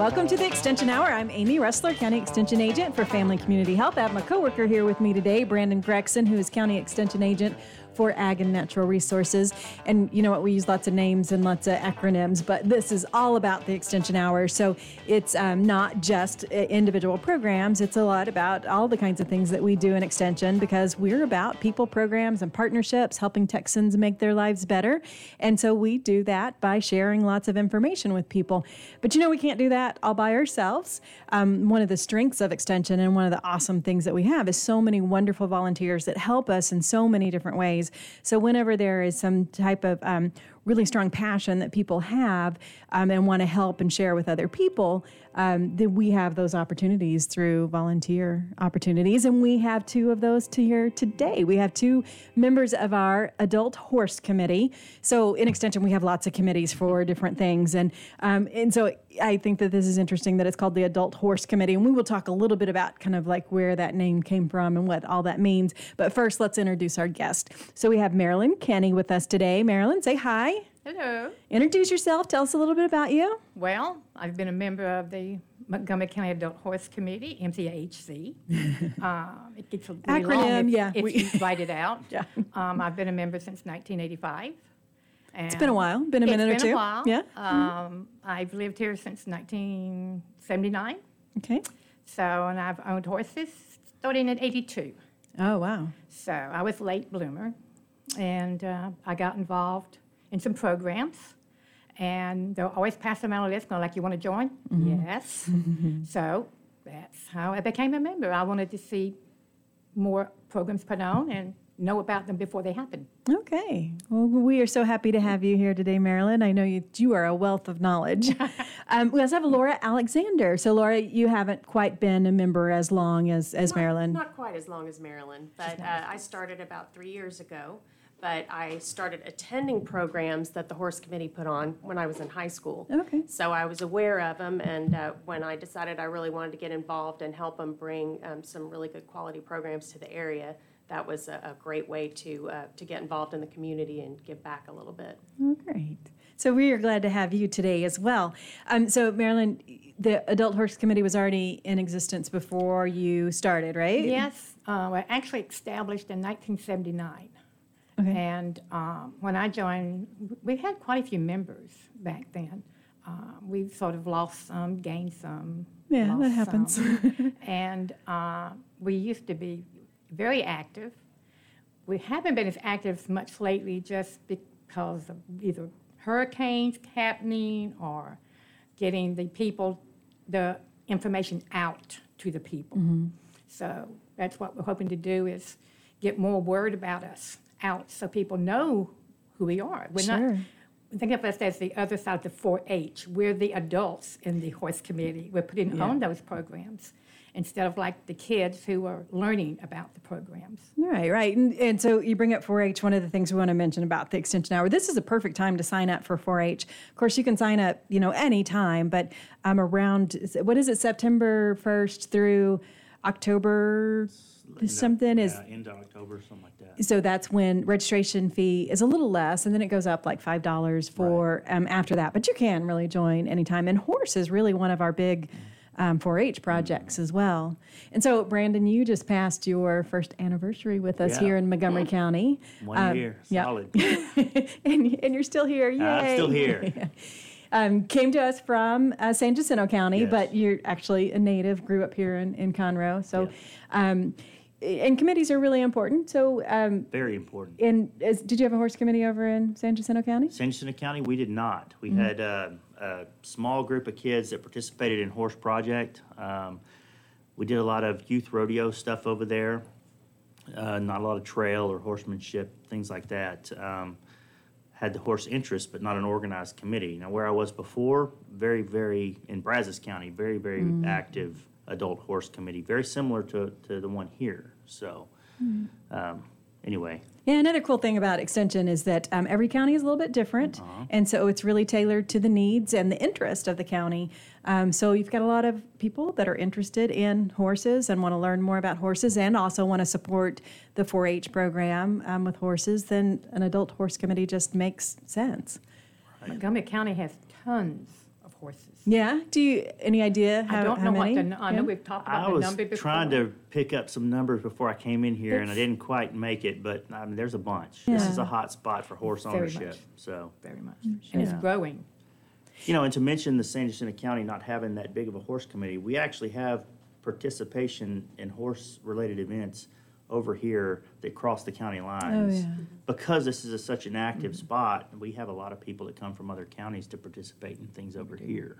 welcome to the Extension Hour. I'm Amy Rustler, County Extension Agent for Family Community Health. I have my coworker here with me today, Brandon Gregson, who is County Extension Agent for Ag and Natural Resources. And you know what? We use lots of names and lots of acronyms, but this is all about the Extension Hour. So it's um, not just uh, individual programs, it's a lot about all the kinds of things that we do in Extension because we're about people, programs, and partnerships, helping Texans make their lives better. And so we do that by sharing lots of information with people. But you know, we can't do that all by ourselves. Um, one of the strengths of Extension and one of the awesome things that we have is so many wonderful volunteers that help us in so many different ways. So whenever there is some type of um, really strong passion that people have um, and want to help and share with other people, um, then we have those opportunities through volunteer opportunities. And we have two of those to here today. We have two members of our adult horse committee. So in extension, we have lots of committees for different things. And, um, and so I think that this is interesting that it's called the adult horse committee. And we will talk a little bit about kind of like where that name came from and what all that means. But first, let's introduce our guest. So we have Marilyn Kenny with us today. Marilyn, say hi. Hello. Introduce yourself. Tell us a little bit about you. Well, I've been a member of the Montgomery County Adult Horse Committee, MCAHC. um, it gets a really long Acronym, if, yeah. if We- you write it out. Yeah. Um, I've been a member since 1985. It's been a while. Been a minute it's or been two. a while. Yeah. Um, I've lived here since 1979. Okay. So, and I've owned horses starting at 82. Oh wow. So I was late bloomer, and uh, I got involved in some programs. And they'll always pass them out a list, going like, "You want to join?" Yes. so that's how I became a member. I wanted to see more programs put on and know about them before they happen. Okay. Well, we are so happy to have you here today, Marilyn. I know you you are a wealth of knowledge. um, we also have Laura Alexander. So, Laura, you haven't quite been a member as long as as Not- Marilyn. Not quite as long as Marilyn, but uh, I started about three years ago. But I started attending programs that the horse committee put on when I was in high school. Okay. So I was aware of them, and uh, when I decided I really wanted to get involved and help them bring um, some really good quality programs to the area, that was a, a great way to uh, to get involved in the community and give back a little bit. Oh, great. So we are glad to have you today as well. Um, so, Marilyn, the Adult Horse Committee was already in existence before you started, right? Yes, uh, we're actually established in 1979. Okay. And um, when I joined, we had quite a few members back then. Uh, we've sort of lost some, gained some. Yeah, that happens. and uh, we used to be very active. We haven't been as active much lately just because of either hurricanes happening or getting the people, the information out to the people. Mm-hmm. So that's what we're hoping to do is get more word about us out so people know who we are. We're Sure. not think of us as the other side of the 4-H. We're the adults in the horse committee. We're putting Yeah. on those programs instead of like the kids who are learning about the programs. Right, right. And, and so you bring up 4 H. One of the things we want to mention about the Extension Hour, this is a perfect time to sign up for 4 H. Of course, you can sign up, you know, any time, but um, around, what is it, September 1st through October something is. Yeah, into October, something like that. So that's when registration fee is a little less, and then it goes up like five dollars for um, after that. But you can really join anytime. And horse is really one of our big um, 4-H projects as well. And so, Brandon, you just passed your first anniversary with us Yeah. here in Montgomery County. One Um, year, solid. and, and you're still here. Yay. I'm still here. um, came to us from uh, San Jacinto County, Yes. but you're actually a native, grew up here in, in Conroe. So, Yes. um, and committees are really important. So, um, Very important. and is, did you have a horse committee over in San Jacinto County? San Jacinto County, we did not. We Mm-hmm. had uh, a small group of kids that participated in Horse Project. Um, we did a lot of youth rodeo stuff over there. Uh, not a lot of trail or horsemanship, things like that. Um, had the horse interest, but not an organized committee. Now, where I was before, very, very in Brazos County, very, very Mm. active adult horse committee, very similar to, to the one here. So, Mm. um, anyway, Yeah, another cool thing about Extension is that um, every county is a little bit different. Uh-huh. And so it's really tailored to the needs and the interest of the county. Um, so you've got a lot of people that are interested in horses and want to learn more about horses and also want to support the 4 H program um, with horses. Then an adult horse committee just makes sense. Montgomery County has tons of of horses. Yeah. Do you any idea how, I don't how know many? what the, I know Yeah. we've talked I about the was number before. trying to pick up some numbers before I came in here, and I didn't quite make it, but I mean, there's a bunch. This is a hot spot for horse Very ownership, much. so. Very much. Mm, and it's Yeah. growing. You know, and to mention the San Jacinto County not having that big of a horse committee, we actually have participation in horse-related events over here that cross the county oh, lines. Oh, yeah. Because this is a- such an active spot, we have a lot of people that come from other counties to participate in things over here,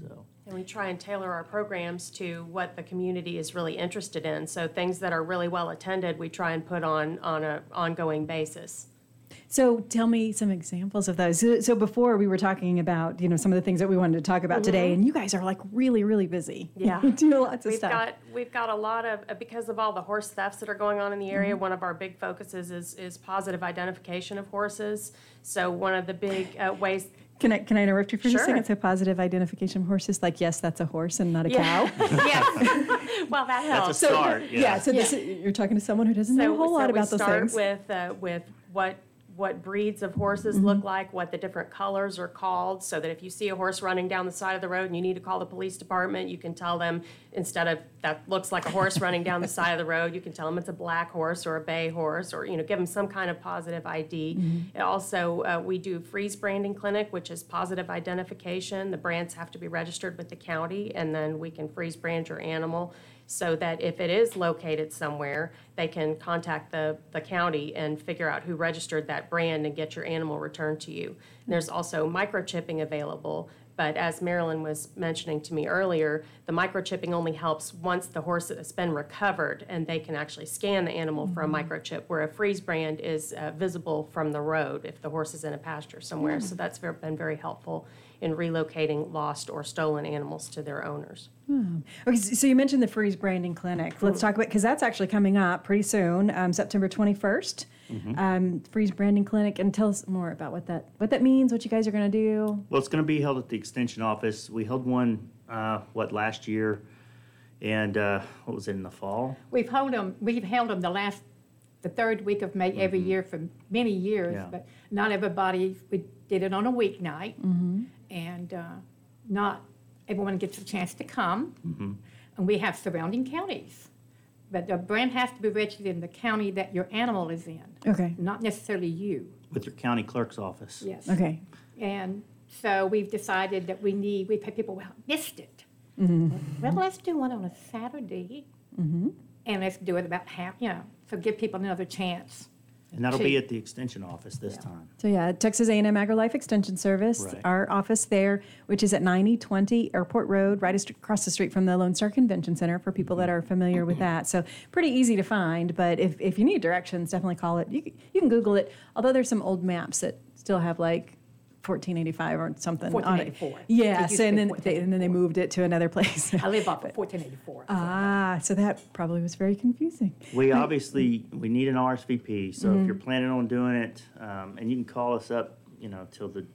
so. And we try and tailor our programs to what the community is really interested in. So things that are really well attended, we try and put on, on a ongoing basis. So tell me some examples of those. So, so before we were talking about, you know, some of the things that we wanted to talk about today, and you guys are like really, really busy. Mm-hmm. Yeah. you do lots of We've stuff. got, we've got a lot of, uh, because of all the horse thefts that are going on in the Mm-hmm. area, one of our big focuses is, is positive identification of horses. So one of the big uh, ways, Can I can I interrupt you for just a second? So positive identification of horses, like yes, that's a horse and not a Yeah. cow. yes, well, that helps. That's helps. a start, yeah. yeah. So this you're talking to someone who doesn't know a whole lot about so those we start things. with uh, with what what breeds of horses look like, what the different colors are called, so that if you see a horse running down the side of the road and you need to call the police department, you can tell them instead of that looks like a horse running down the side of the road, you can tell them it's a black horse or a bay horse, or you know give them some kind of positive ID. It also, uh, we do freeze branding clinic, which is positive identification. The brands have to be registered with the county, and then we can freeze brand your animal so that if it is located somewhere, they can contact the, the county and figure out who registered that brand and get your animal returned to you. And there's also microchipping available, but as Marilyn was mentioning to me earlier, the microchipping only helps once the horse has been recovered and they can actually scan the animal for a microchip, where a freeze brand is uh, visible from the road if the horse is in a pasture somewhere. So that's been very helpful in relocating lost or stolen animals to their owners. Okay, so so you mentioned the freeze branding clinic. Let's talk about because that's actually coming up pretty soon, um, September 21st. Um, freeze branding clinic, and tell us more about what that what that means, what you guys are going to do. Well, it's going to be held at the Extension office. We held one, uh, what, last year? And uh, what was it, in the fall? We've held them, we've held them the last, the third week of May every year for many years, Yeah. but not everybody, we did it on a weeknight. And uh, not everyone gets a chance to come. And we have surrounding counties. But the brand has to be registered in the county that your animal is in, Okay. not necessarily you. With your county clerk's office. Yes. Okay. And so we've decided that we need, we've had people, well, missed it. Mm-hmm. Well, let's do one on a Saturday. And let's do it about half, you know, so give people another chance. And that'll be at the Extension office this time. So yeah, Texas A&M AgriLife Extension Service, Right. our office there, which is at 9020 Airport Road, right across the street from the Lone Star Convention Center for people that mm-hmm. are familiar with that. So pretty easy to find, but if, if you need directions, definitely call it. You, c- you can Google it, although there's some old maps that still have like 1485 or something on it. 1484. It Yes, and be then they, and then they moved it to another place. I live off of 1484. ah, so that probably was very confusing. We obviously, we need an RSVP, so Mm-hmm. if you're planning on doing it, um, and you can call us up, you know, till the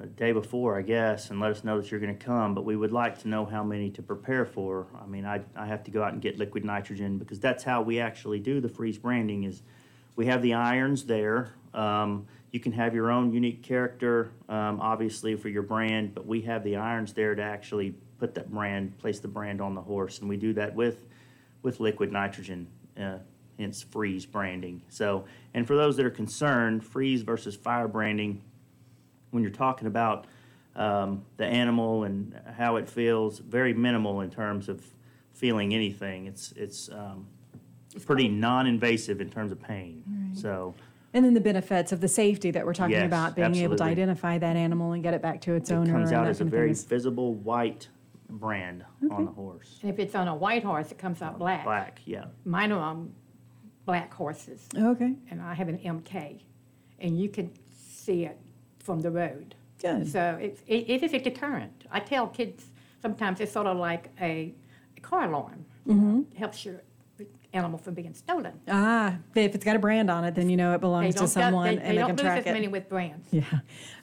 uh, day before, I guess, and let us know that you're gonna come, but we would like to know how many to prepare for. I mean, I, I have to go out and get liquid nitrogen, because that's how we actually do the freeze branding is, we have the irons there. Um, you can have your own unique character, um, obviously for your brand, but we have the irons there to actually put that brand, place the brand on the horse, and we do that with, with liquid nitrogen, uh, hence freeze branding. So, and for those that are concerned, freeze versus fire branding, when you're talking about um, the animal and how it feels, very minimal in terms of feeling anything. It's it's um, pretty non-invasive in terms of pain. So And then the benefits of the safety that we're talking Yes, about, being able to identify that animal and get it back to its it owner. It comes out as a kind of thing very is- visible white brand on the horse. And if it's on a white horse, it comes out uh, black. Black, yeah. Mine are on black horses, Okay, and I have an MK, and you can see it from the road. good. So it, it, it is a deterrent. I tell kids sometimes it's sort of like a, a car alarm. you know, It helps your animal from being stolen. Ah, if it's got a brand on it, then you know it belongs to don't, someone they, and they they don't can lose track as many with brands. Yeah.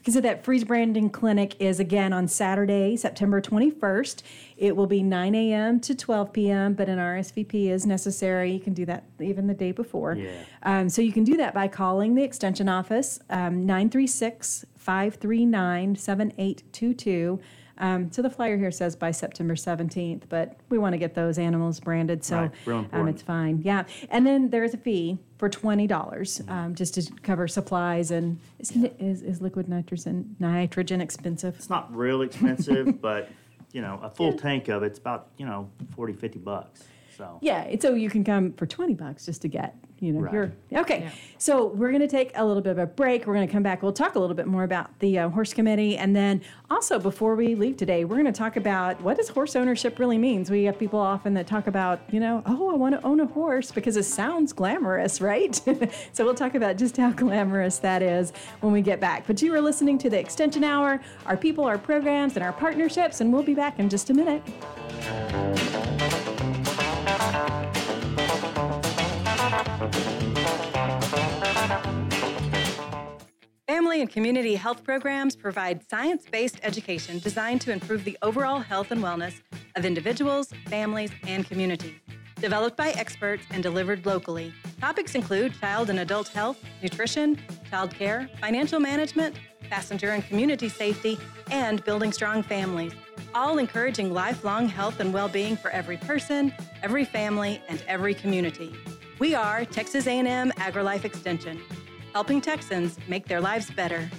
Okay, so that freeze branding clinic is again on Saturday, September 21st. It will be 9 a.m. to 12 p.m., but an RSVP is necessary. You can do that even the day before. Yeah. Um, so you can do that by calling the extension office, um, 936 539 7822. Um, so the flyer here says by September 17th, but we want to get those animals branded, so Right, um, it's fine. Yeah, and then there is a fee for twenty dollars um, just to cover supplies and is, is, is liquid nitrogen nitrogen expensive? It's not real expensive, but, you know, a full tank of it's about, you know, 40, 50 bucks. So, Yeah, it's, so you can come for 20 bucks just to get, you know, Right. your, okay. Yeah. So we're going to take a little bit of a break. We're going to come back. We'll talk a little bit more about the uh, horse committee. And then also before we leave today, we're going to talk about what does horse ownership really means. We have people often that talk about, you know, oh, I want to own a horse because it sounds glamorous, right? so we'll talk about just how glamorous that is when we get back. But you are listening to the Extension Hour, our people, our programs, and our partnerships. And we'll be back in just a minute. Family and community health programs provide science based education designed to improve the overall health and wellness of individuals, families, and communities. Developed by experts and delivered locally, topics include child and adult health, nutrition, child care, financial management, passenger and community safety, and building strong families, all encouraging lifelong health and well being for every person, every family, and every community. We are Texas A&M AgriLife Extension helping Texans make their lives better.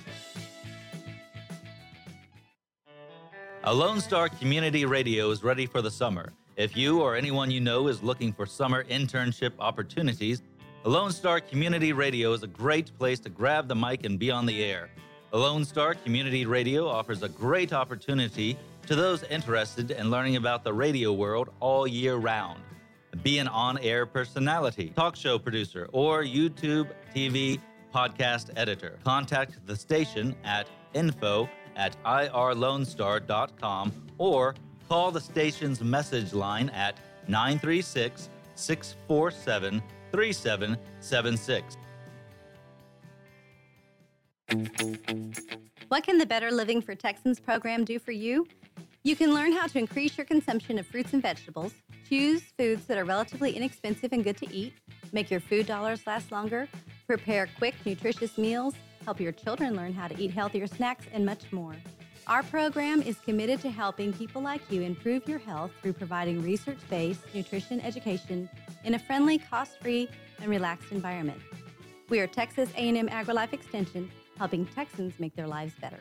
A Lone Star Community Radio is ready for the summer. If you or anyone you know is looking for summer internship opportunities, a Lone Star Community Radio is a great place to grab the mic and be on the air. A Lone Star Community Radio offers a great opportunity to those interested in learning about the radio world all year round. Be an on air personality, talk show producer, or YouTube, TV, podcast editor. Contact the station at info at irlonestar.com or call the station's message line at 936 647 3776. What can the Better Living for Texans program do for you? You can learn how to increase your consumption of fruits and vegetables, choose foods that are relatively inexpensive and good to eat, make your food dollars last longer, prepare quick, nutritious meals, help your children learn how to eat healthier snacks, and much more. Our program is committed to helping people like you improve your health through providing research-based nutrition education in a friendly, cost-free, and relaxed environment. We are Texas A&M AgriLife Extension, helping Texans make their lives better.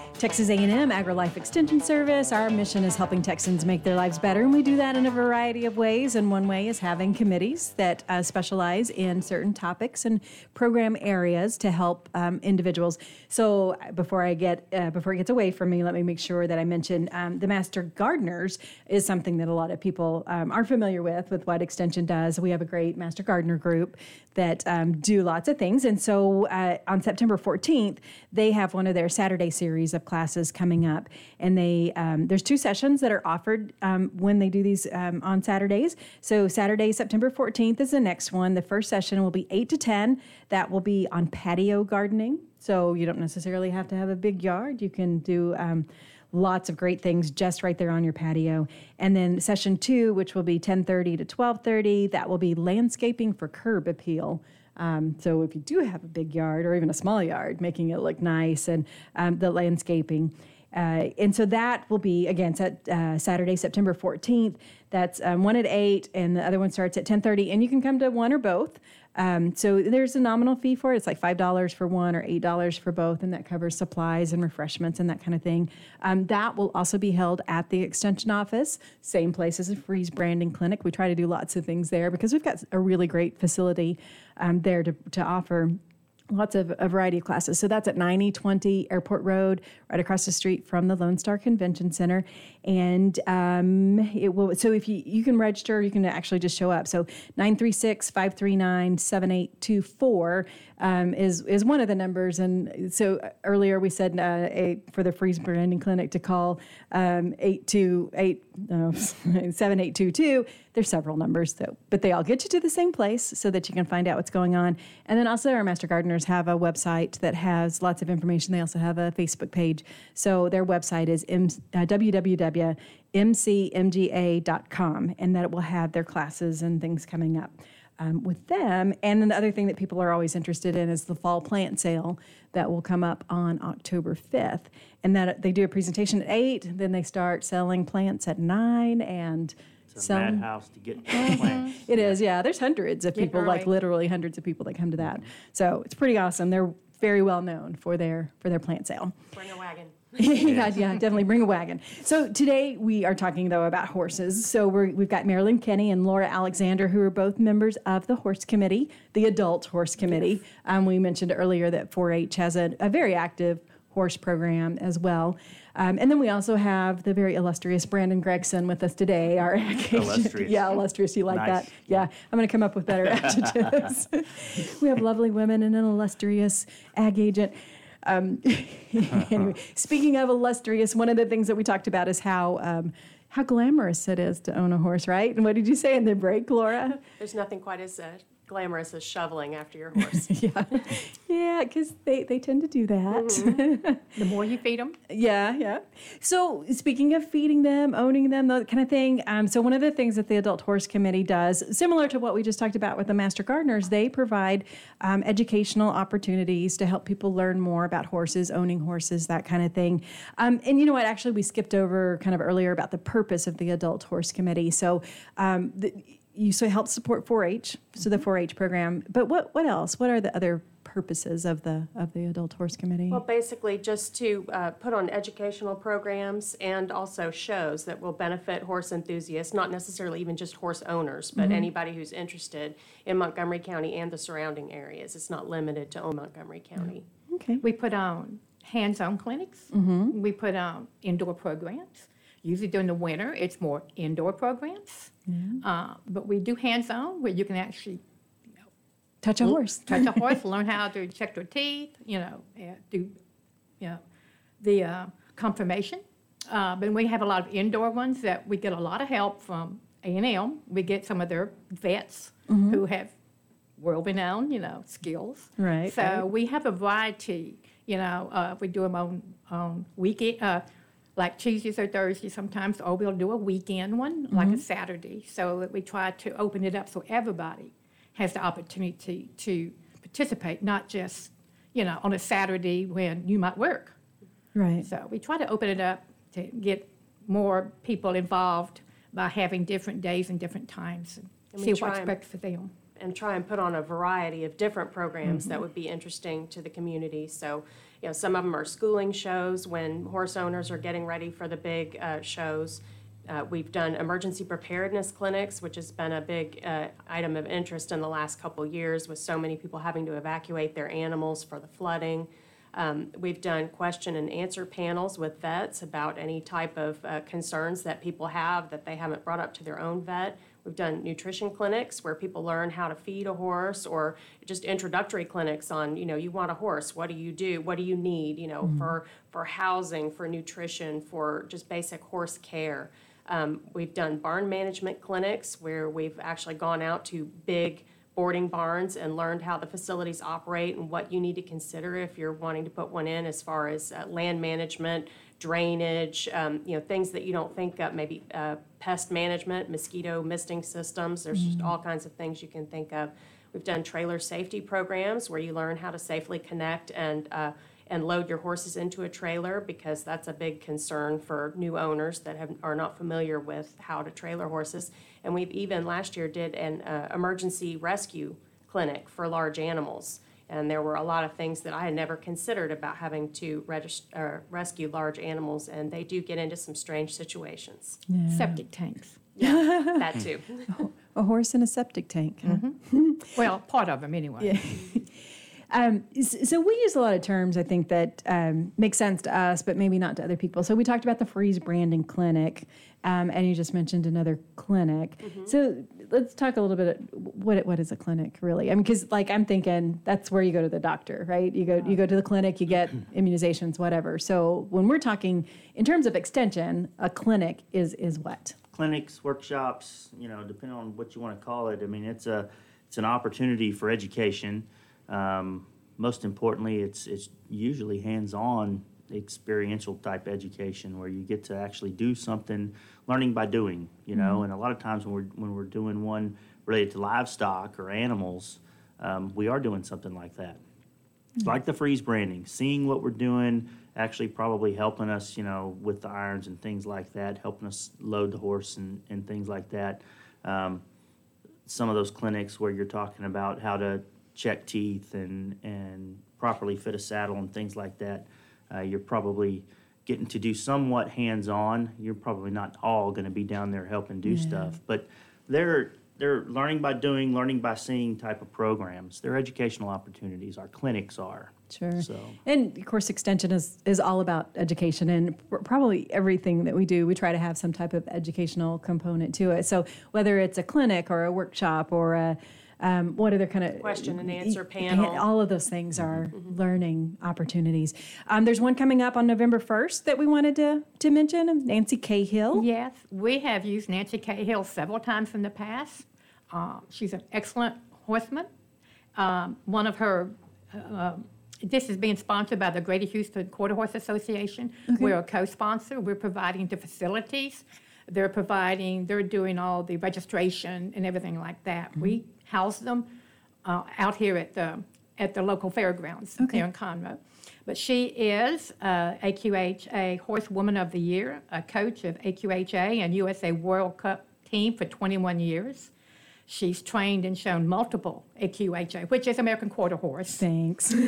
Texas A&M AgriLife Extension Service. Our mission is helping Texans make their lives better, and we do that in a variety of ways. And one way is having committees that uh, specialize in certain topics and program areas to help um, individuals. So uh, before I get uh, before it gets away from me, let me make sure that I mention um, the Master Gardeners is something that a lot of people um, are familiar with with what Extension does. We have a great Master Gardener group that um, do lots of things, and so uh, on September 14th, they have one of their Saturday series of classes coming up, and they um, there's two sessions that are offered um, when they do these um, on Saturdays. So Saturday, September 14th is the next one. The first session will be eight to ten. That will be on patio gardening. So you don't necessarily have to have a big yard. You can do um, lots of great things just right there on your patio. And then session two, which will be 10:30 to 12:30, that will be landscaping for curb appeal. Um, so if you do have a big yard or even a small yard, making it look nice and um, the landscaping. Uh, and so that will be again set, uh, Saturday, September 14th. That's um, one at eight, and the other one starts at 10:30. And you can come to one or both. Um, so there's a nominal fee for it. It's like five dollars for one or eight dollars for both, and that covers supplies and refreshments and that kind of thing. Um, that will also be held at the extension office, same place as a freeze branding clinic. We try to do lots of things there because we've got a really great facility um, there to, to offer lots of a variety of classes. So that's at 9020 Airport Road, right across the street from the Lone Star Convention Center. And um, it will. So if you you can register, you can actually just show up. So 936-539-7824 um, is is one of the numbers. And so earlier we said uh, a, for the Freeze Branding Clinic to call um, 828 no, 7822. There's several numbers though, but they all get you to the same place so that you can find out what's going on. And then also our Master Gardeners have a website that has lots of information. They also have a Facebook page. So their website is m- uh, www.mcmga.com, and that it will have their classes and things coming up. Um, with them. And then the other thing that people are always interested in is the fall plant sale that will come up on October 5th. And that they do a presentation at 8, then they start selling plants at 9 and It's a selling. madhouse to get plants. It is, yeah. There's hundreds of people, like literally hundreds of people that come to that. So it's pretty awesome. They're very well known for their for their plant sale. Bring a wagon. yeah, yeah, definitely bring a wagon. So today we are talking though about horses. So we're, we've got Marilyn Kenny and Laura Alexander, who are both members of the horse committee, the adult horse committee. Um, we mentioned earlier that 4-H has a, a very active horse program as well. Um, and then we also have the very illustrious Brandon Gregson with us today. Our Illustrious. yeah, illustrious. You like Nice. that? Yeah, I'm going to come up with better adjectives. we have lovely women and an illustrious ag agent. Um, anyway, speaking of illustrious, one of the things that we talked about is how um, how glamorous it is to own a horse, right? And what did you say in the break, Laura? There's nothing quite as uh, glamorous as shoveling after your horse. yeah, yeah, because they, they tend to do that. The more you feed them, Yeah, yeah. So speaking of feeding them, owning them, that kind of thing. Um, so one of the things that the Adult Horse Committee does, similar to what we just talked about with the Master Gardeners, they provide um, educational opportunities to help people learn more about horses, owning horses, that kind of thing. Um, and you know what? Actually, we skipped over kind of earlier about the purpose of the Adult Horse Committee. So. Um, the, you so help support 4-H, so the mm-hmm. 4-H program. But what what else? What are the other purposes of the of the Adult Horse Committee? Well, basically, just to uh, put on educational programs and also shows that will benefit horse enthusiasts, not necessarily even just horse owners, but mm-hmm. anybody who's interested in Montgomery County and the surrounding areas. It's not limited to only Montgomery County. okay. we put on hands-on clinics. Mm-hmm. We put on indoor programs. Usually during the winter, it's more indoor programs. Uh, but we do hands-on where you can actually Touch a horse. touch a horse, learn how to check their teeth, you know, uh, do, you know, the uh, conformation. Uh, but we have a lot of indoor ones that we get a lot of help from A and M. We get some of their vets who have world-renowned, you know, skills. Right, So right. we have a variety. You know, uh, we do them on on weekend, uh, like Tuesdays or Thursdays sometimes, or we'll do a weekend one, like a mm-hmm. Saturday. So that we try to open it up so everybody has the opportunity to participate, not just you know on a Saturday when you might work. Right. So we try to open it up to get more people involved by having different days and different times and, And we see try what's best for them. and try and put on a variety of different programs that mm-hmm. would be interesting to the community. So, you know, some of them are schooling shows when horse owners are getting ready for the big uh, shows. Uh, we've done emergency preparedness clinics, which has been a big uh, item of interest in the last couple years with so many people having to evacuate their animals for the flooding. Um, we've done question and answer panels with vets about any type of uh, concerns that people have that they haven't brought up to their own vet. We've done nutrition clinics where people learn how to feed a horse, or just introductory clinics on, you know, you want a horse, what do you do, what do you need, you know, for for housing, for nutrition, for just basic horse care. Um, we've done barn management clinics where we've actually gone out to big boarding barns and learned how the facilities operate and what you need to consider if you're wanting to put one in as far as uh, land management, drainage, um, you know, things that you don't think of, maybe uh, pest management, mosquito misting systems. There's just all kinds of things you can think of. We've done trailer safety programs where you learn how to safely connect and uh, and load your horses into a trailer because that's a big concern for new owners that have, are not familiar with how to trailer horses. And we've even last year did an uh, emergency rescue clinic for large animals. And there were a lot of things that I had never considered about having to register, uh, rescue large animals, and they do get into some strange situations. Septic tanks. Yeah, that too. A horse in a septic tank. huh? Well, part of them anyway. Um, so we use a lot of terms I think that um, make sense to us, but maybe not to other people. So we talked about the freeze branding clinic, um, and you just mentioned another clinic. So let's talk a little bit. What what is a clinic really? I mean, because like I'm thinking that's where you go to the doctor, right? You go you go to the clinic, you get immunizations, whatever. So when we're talking in terms of extension, a clinic is is what? clinics, workshops, you know, depending on what you want to call it. I mean, it's a it's an opportunity for education. Um, most importantly, it's it's usually hands-on, experiential type education where you get to actually do something, learning by doing. You know, and a lot of times when we're when we're doing one related to livestock or animals, um, we are doing something like that like the freeze branding, seeing what we're doing, actually probably helping us, you know, with the irons and things like that, helping us load the horse and, and things like that. Um, some of those clinics where you're talking about how to check teeth and, and properly fit a saddle and things like that, uh, you're probably getting to do somewhat hands-on. You're probably not all going to be down there helping do stuff, but they're they're learning by doing, learning by seeing type of programs. They're educational opportunities. Our clinics are. Sure. So And of course, extension is, is all about education, and pr- probably everything that we do, we try to have some type of educational component to it. So whether it's a clinic or a workshop or a um, what other kind of Question and answer pan- panel. all of those things are learning opportunities. Um, there's one coming up on November 1st that we wanted to, to mention. Nancy Cahill. Yes, we have used Nancy Cahill several times in the past. Uh, she's an excellent horseman. Um, one of her, uh, this is being sponsored by the Greater Houston Quarter Horse Association. We're a co-sponsor. We're providing the facilities. They're providing, they're doing all the registration and everything like that. We house them uh, out here at the at the local fairgrounds here in Conroe. But she is uh, AQHA Horsewoman of the Year, a coach of AQHA and USA World Cup team for 21 years. She's trained and shown multiple AQHA, which is American Quarter Horse. Thanks.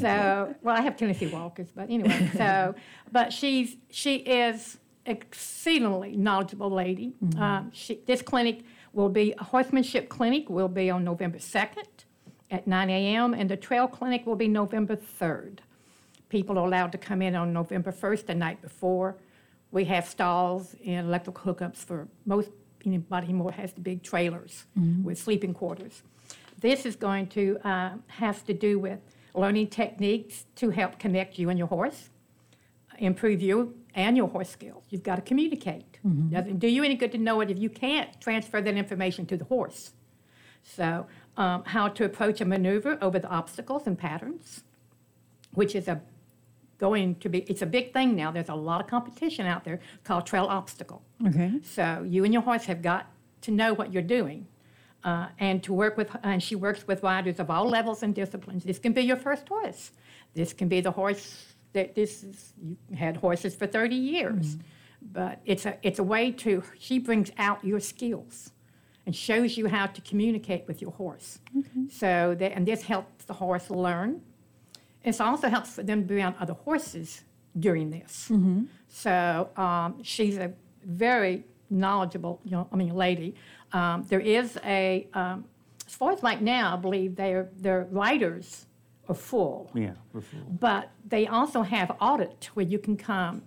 So, well, I have Tennessee Walkers, but anyway, so, but she's, she is exceedingly knowledgeable lady. Um, she, this clinic will be, a horsemanship clinic will be on November 2nd at 9 a.m., and the trail clinic will be November 3rd. People are allowed to come in on November 1st, the night before. We have stalls and electrical hookups for most, anybody more has the big trailers with sleeping quarters. This is going to uh, have to do with learning techniques to help connect you and your horse, improve you and your horse skills. You've got to communicate. Doesn't do you any good to know it if you can't transfer that information to the horse. So, um, how to approach a maneuver over the obstacles and patterns, which is a going to be it's a big thing now. There's a lot of competition out there called trail obstacle. Okay. So you and your horse have got to know what you're doing, uh, and to work with. And she works with riders of all levels and disciplines. This can be your first horse. This can be the horse that this is. You had horses for 30 years, but it's a it's a way to. She brings out your skills, and shows you how to communicate with your horse. So that and this helps the horse learn. It also helps for them to be around other horses during this. So um, she's a very knowledgeable, you know, I mean, lady. Um, there is a, um, as far as like now, I believe they're, they're riders are full, yeah, we're full. but they also have audit where you can come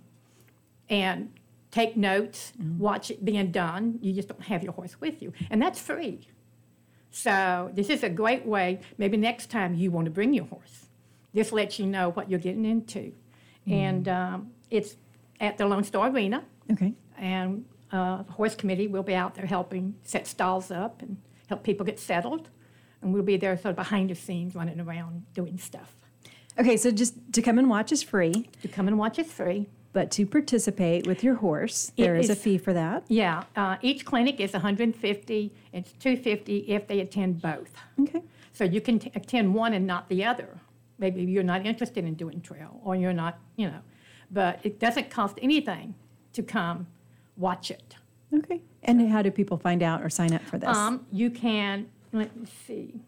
and take notes, watch it being done. You just don't have your horse with you, and that's free. So this is a great way. Maybe next time you want to bring your horse, this lets you know what you're getting into, and um, it's at the Lone Star Arena, Okay. and uh, the horse committee will be out there helping set stalls up and help people get settled, and we'll be there sort of behind the scenes, running around doing stuff. Okay, so just to come and watch is free, To come and watch is free. but to participate with your horse, there is a fee for that. Yeah, uh, each clinic is 150. It's 250 if they attend both. Okay. So you can t- attend one and not the other. Maybe you're not interested in doing trail, or you're not, you know. But it doesn't cost anything to come watch it. Okay. And how do people find out or sign up for this? Um, you can, let me see.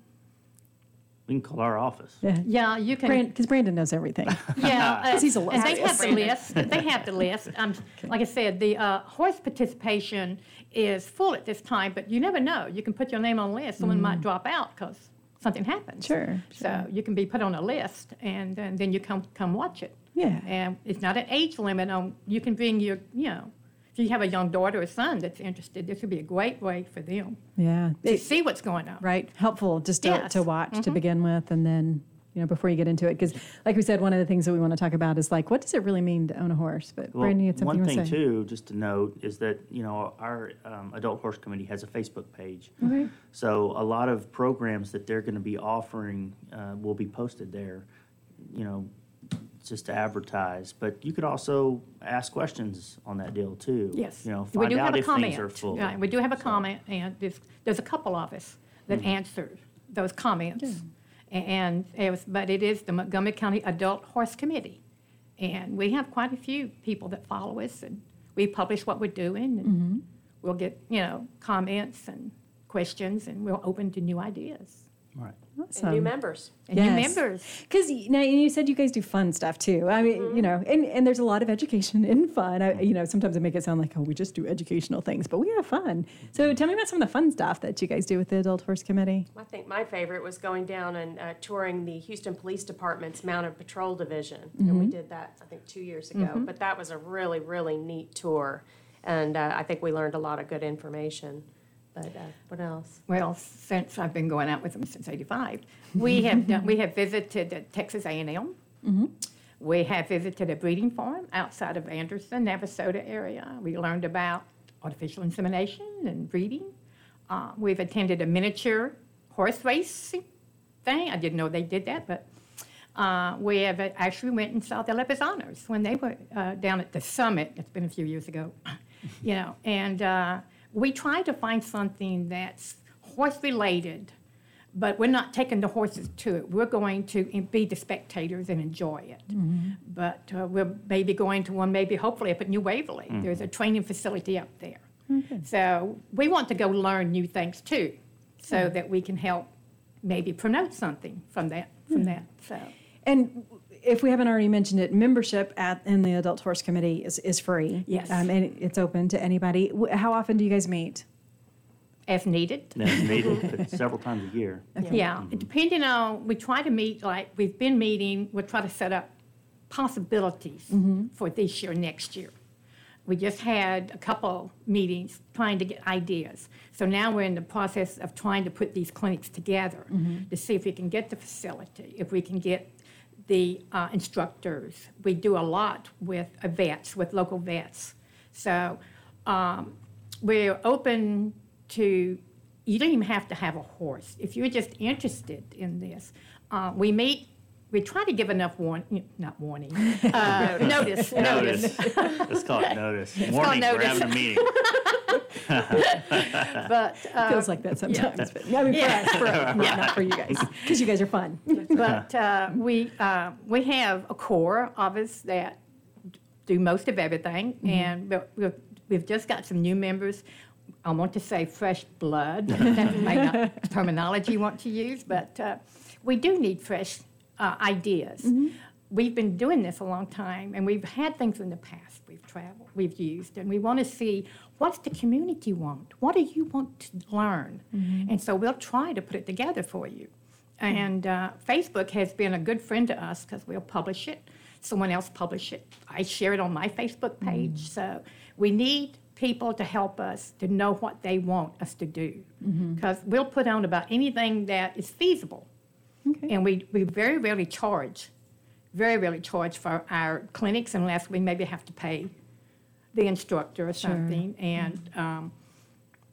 We can call our office. yeah. Yeah, you can. Because Brandon knows everything. Yeah, uh, he's a and they have the list. They have the list. Um, like I said, the uh, horse participation is full at this time, but you never know. You can put your name on the list. Someone might drop out because something happens. Sure, So you can be put on a list, and, and then you come come watch it. Yeah. And it's not an age limit on. You can bring your, you know, if you have a young daughter or son that's interested, this would be a great way for them Yeah. to It- see what's going on. right. Helpful just to, Yes. Mm-hmm. to watch to begin with, and then you know before you get into it, because like we said, one of the things that we want to talk about is like, what does it really mean to own a horse? But Well, Brandon, you had something one thing to say. too, just to note, is that you know our um, adult horse committee has a Facebook page. Okay. So a lot of programs that they're going to be offering uh, will be posted there. You know, just to advertise. But you could also ask questions on that deal too. Yes. You know, we do out have a if comment. things are full. Right, we do have a comment, and there's, there's a couple of us that Mm-hmm. answered those comments. A- And it was, but it is the Montgomery County Adult Horse Committee. And we have quite a few people that follow us, and we publish what we're doing, Mm-hmm. and we'll get, you know, comments and questions, and we're open to new ideas. Right. And new members. And new members. Because now you said you guys do fun stuff too. I mean, Mm-hmm. you know, and, and there's a lot of education in fun. I, you know, sometimes I make it sound like, oh, we just do educational things, but we have fun. So tell me about some of the fun stuff that you guys do with the Adult Horse Committee. I think my favorite was going down and uh, touring the Houston Police Department's Mounted Patrol Division. And we did that, I think, two years ago. But that was a really, really neat tour. And uh, I think we learned a lot of good information. But uh, what else? Well, since I've been going out with them since '85, we have done, we have visited the Texas A&M. We have visited a breeding farm outside of Anderson, Navasota area. We learned about artificial insemination and breeding. Uh, we've attended a miniature horse racing thing. I didn't know they did that, but uh, we have actually went and saw the Lipizzaners when they were uh, down at the summit. It's been a few years ago, you know. And uh, we try to find something that's horse related, but we're not taking the horses to it. We're going to be the spectators and enjoy it. But uh, we're maybe going to one, maybe hopefully up at New Waverly. There's a training facility up there. So we want to go learn new things too, so that we can help maybe promote something from that. From that. So. And if we haven't already mentioned it, membership at in the Adult Horse Committee is, is free. Yes. Um, and it's open to anybody. How often do you guys meet? as needed. That's needed several times a year. Yeah, mm-hmm. depending on, we try to meet, like, we've been meeting, we'll try to set up possibilities mm-hmm. for this year, next year. We just had a couple meetings trying to get ideas. So now we're in the process of trying to put these clinics together mm-hmm. to see if we can get the facility, if we can get the uh, instructors. We do a lot with uh, vets, with local vets. So um, we're open to, you don't even have to have a horse. If you're just interested in this, uh, we meet, we try to give enough warning, not warning, uh, notice, notice. Let's call it notice. called Morning, we're notice. having a meeting. But, uh, Feels like that sometimes. But, I mean, Yeah. for us, for us, not, for you guys, because you guys are fun. but uh, we, uh, we have a core of us that do most of everything, and but we've, we've just got some new members. I want to say fresh blood. that may not terminology you want to use, but uh, we do need fresh uh, ideas. We've been doing this a long time, and we've had things in the past we've traveled, we've used, and we want to see what's the community want? What do you want to learn? Mm-hmm. And so we'll try to put it together for you. And uh, Facebook has been a good friend to us because we'll publish it. Someone else publish it. I share it on my Facebook mm-hmm. page. So we need people to help us to know what they want us to do. Mm-hmm. Because we'll put on about anything that is feasible. okay. And we, we very rarely charge, very rarely charge for our clinics unless we maybe have to pay the instructor or something. And um,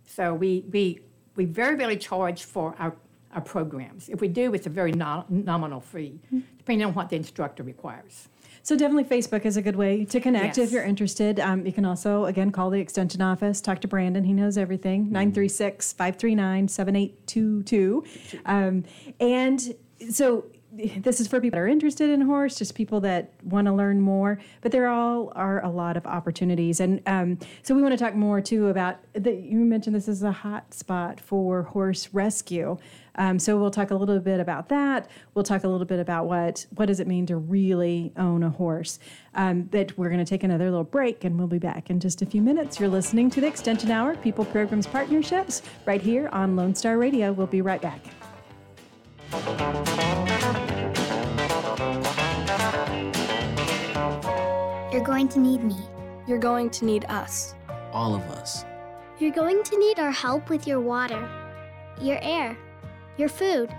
so we, we, we very rarely charge for our, our programs. If we do, it's a very no- nominal fee, depending on what the instructor requires. So definitely Facebook is a good way to connect if you're interested. Um, you can also, again, call the extension office, talk to Brandon. He knows everything. 936 539 7822. Um, And so this is for people that are interested in horse, just people that want to learn more, but there all are a lot of opportunities. And um, so we want to talk more too about the, you mentioned this is a hot spot for horse rescue. Um, so we'll talk a little bit about that. We'll talk a little bit about what what does it mean to really own a horse. Um, but we're going to take another little break, and we'll be back in just a few minutes. You're listening to the Extension Hour People Programs Partnerships right here on Lone Star Radio. We'll be right back. You're going to need me. You're going to need us. All of us. You're going to need our help with your water, your air, your food.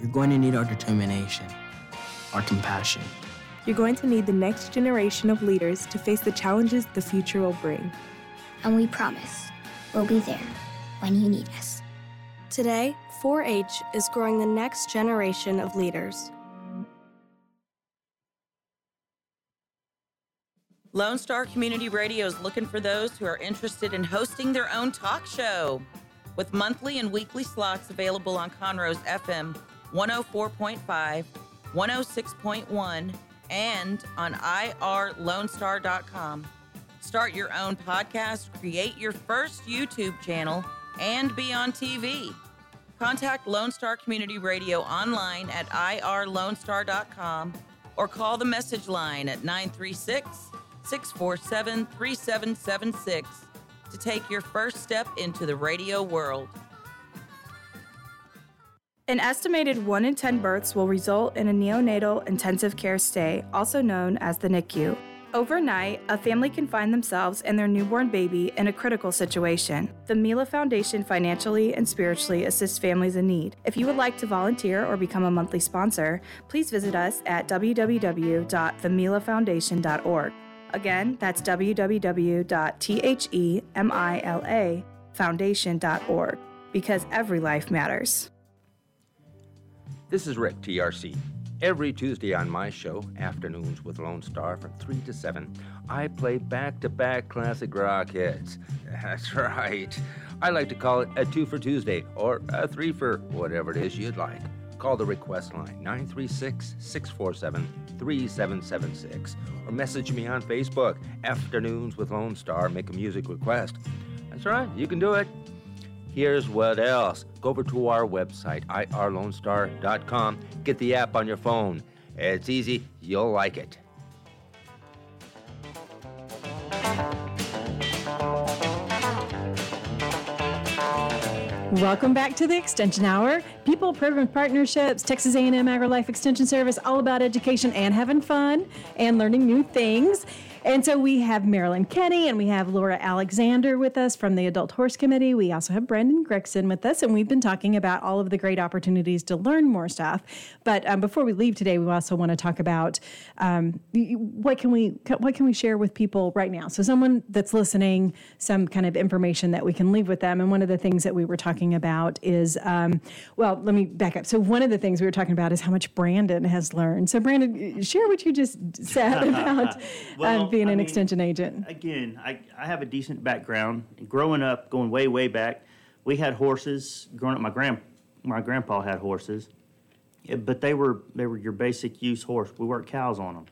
You're going to need our determination, our compassion. You're going to need the next generation of leaders to face the challenges the future will bring. And we promise we'll be there when you need us. Today, 4 H is growing the next generation of leaders. Lone Star Community Radio is looking for those who are interested in hosting their own talk show. With monthly and weekly slots available on Conroe's FM 104.5, 106.1, and on irlonestar.com. Start your own podcast, create your first YouTube channel, and be on TV. Contact Lone Star Community Radio online at irlonestar.com or call the message line at 936 647 3776 to take your first step into the radio world. An estimated 1 in 10 births will result in a neonatal intensive care stay, also known as the NICU. Overnight, a family can find themselves and their newborn baby in a critical situation. The Mila Foundation financially and spiritually assists families in need. If you would like to volunteer or become a monthly sponsor, please visit us at www.themilafoundation.org. Again, that's www.themilafoundation.org because every life matters. This is Rick, TRC. Every Tuesday on my show, Afternoons with Lone Star from 3 to 7, I play back to back classic rock hits. That's right. I like to call it a two for Tuesday or a three for whatever it is you'd like. Call the request line 936 647 3776 or message me on Facebook, Afternoons with Lone Star. Make a music request. That's right, you can do it. Here's what else. Go over to our website, irlonestar.com. Get the app on your phone. It's easy, you'll like it. Welcome back to the Extension Hour. People, program partnerships, Texas A&M AgriLife Extension Service, all about education and having fun and learning new things. And so we have Marilyn Kenny and we have Laura Alexander with us from the Adult Horse Committee. We also have Brandon Gregson with us, and we've been talking about all of the great opportunities to learn more stuff. But um, before we leave today, we also want to talk about um, what can we what can we share with people right now. So someone that's listening, some kind of information that we can leave with them. And one of the things that we were talking about is, um, well, let me back up. So one of the things we were talking about is how much Brandon has learned. So Brandon, share what you just said about Well, um, being I an mean, extension agent. Again, I, I have a decent background. Growing up, going way, way back, we had horses. Growing up, my grand my grandpa had horses, but they were they were your basic use horse. We worked cows on them.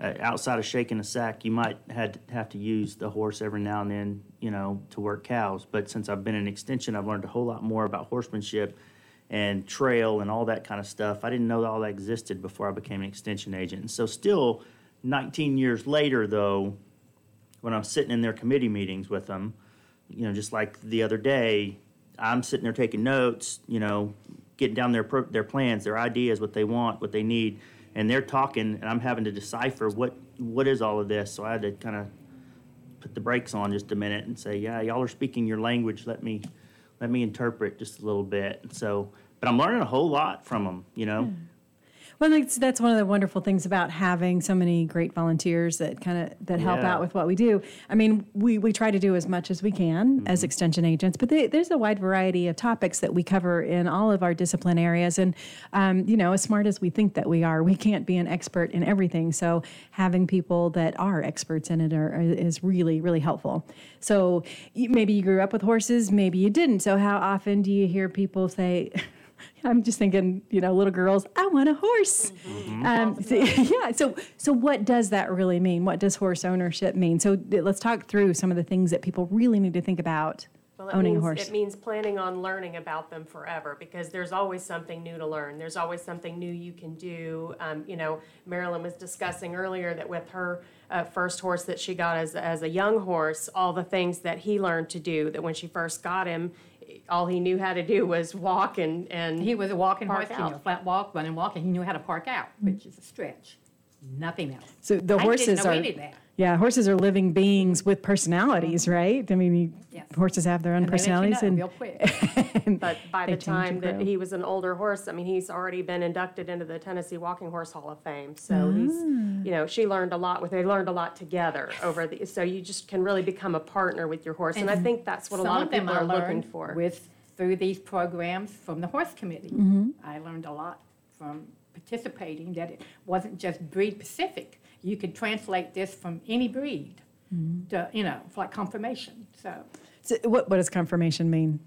Uh, outside of shaking a sack, you might had have to use the horse every now and then, you know, to work cows. But since I've been in extension, I've learned a whole lot more about horsemanship and trail and all that kind of stuff. I didn't know that all that existed before I became an extension agent. And so, still, 19 years later, though, when I'm sitting in their committee meetings with them, you know, just like the other day, I'm sitting there taking notes, you know, getting down their their plans, their ideas, what they want, what they need, and they're talking, and I'm having to decipher what what is all of this. So I had to kind of put the brakes on just a minute and say, yeah, y'all are speaking your language. Let me let me interpret just a little bit. So, but I'm learning a whole lot from them, you know. Hmm. Well, that's, that's one of the wonderful things about having so many great volunteers that kind of that help Yeah. out with what we do. I mean, we, we try to do as much as we can as extension agents, but they, there's a wide variety of topics that we cover in all of our discipline areas. And um, you know, as smart as we think that we are, we can't be an expert in everything. So having people that are experts in it are, is really really helpful. So maybe you grew up with horses, maybe you didn't. So how often do you hear people say? I'm just thinking, you know, little girls, I want a horse. Um, so- yeah. So, so what does that really mean? What does horse ownership mean? So, let's talk through some of the things that people really need to think about Well, it owning means, a horse. It means planning on learning about them forever because there's always something new to learn. There's always something new you can do. Um, you know, Marilyn was discussing earlier that with her uh, first horse that she got as, as a young horse, all the things that he learned to do, that when she first got him, all he knew how to do was walk and, and. He was a walking Park horse, you know, out. flat walk, running, walk, and He knew how to park out, which is a stretch. Nothing else. So the I horses didn't know are any of that. Yeah, horses are living beings with personalities, right? I mean, you, Yes. horses have their own And they let you personalities, and real quick. But by the time that he was an older horse, I mean, he's already been inducted into the Tennessee Walking Horse Hall of Fame. So he's, Ah. you know, she learned a lot with, they learned a lot together over the, so you just can really become a partner with your horse. And I think that's what a lot of them people are looking for. With, through these programs from the horse committee. Mm-hmm. I learned a lot from participating, that it wasn't just breed specific. You could translate this from any breed Mm-hmm. to, you know, for like conformation, so. So what what does conformation mean?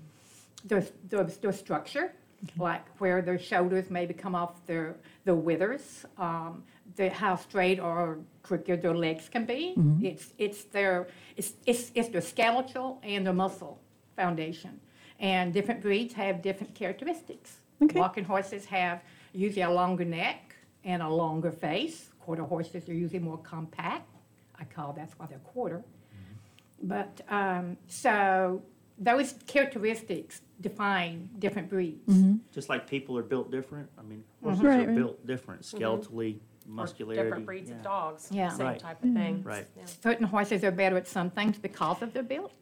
Their, their, their structure, like where their shoulders maybe come off their, their withers, um, the, how straight or crooked their legs can be. Mm-hmm. It's, it's their, it's, it's, it's their skeletal and their muscle foundation. And different breeds have different characteristics. Okay. Walking horses have usually a longer neck and a longer face. Quarter horses are usually more compact. I call that's why they're quarter. Mm-hmm. But um, so those characteristics define different breeds. Mm-hmm. Just like people are built different. I mean, mm-hmm. horses Mm-hmm. Right, are right. built different, skeletally, Or muscularity. Different breeds yeah. of dogs, Yeah. same Right. type of thing. Right. Yeah. Certain horses are better at some things because of their build.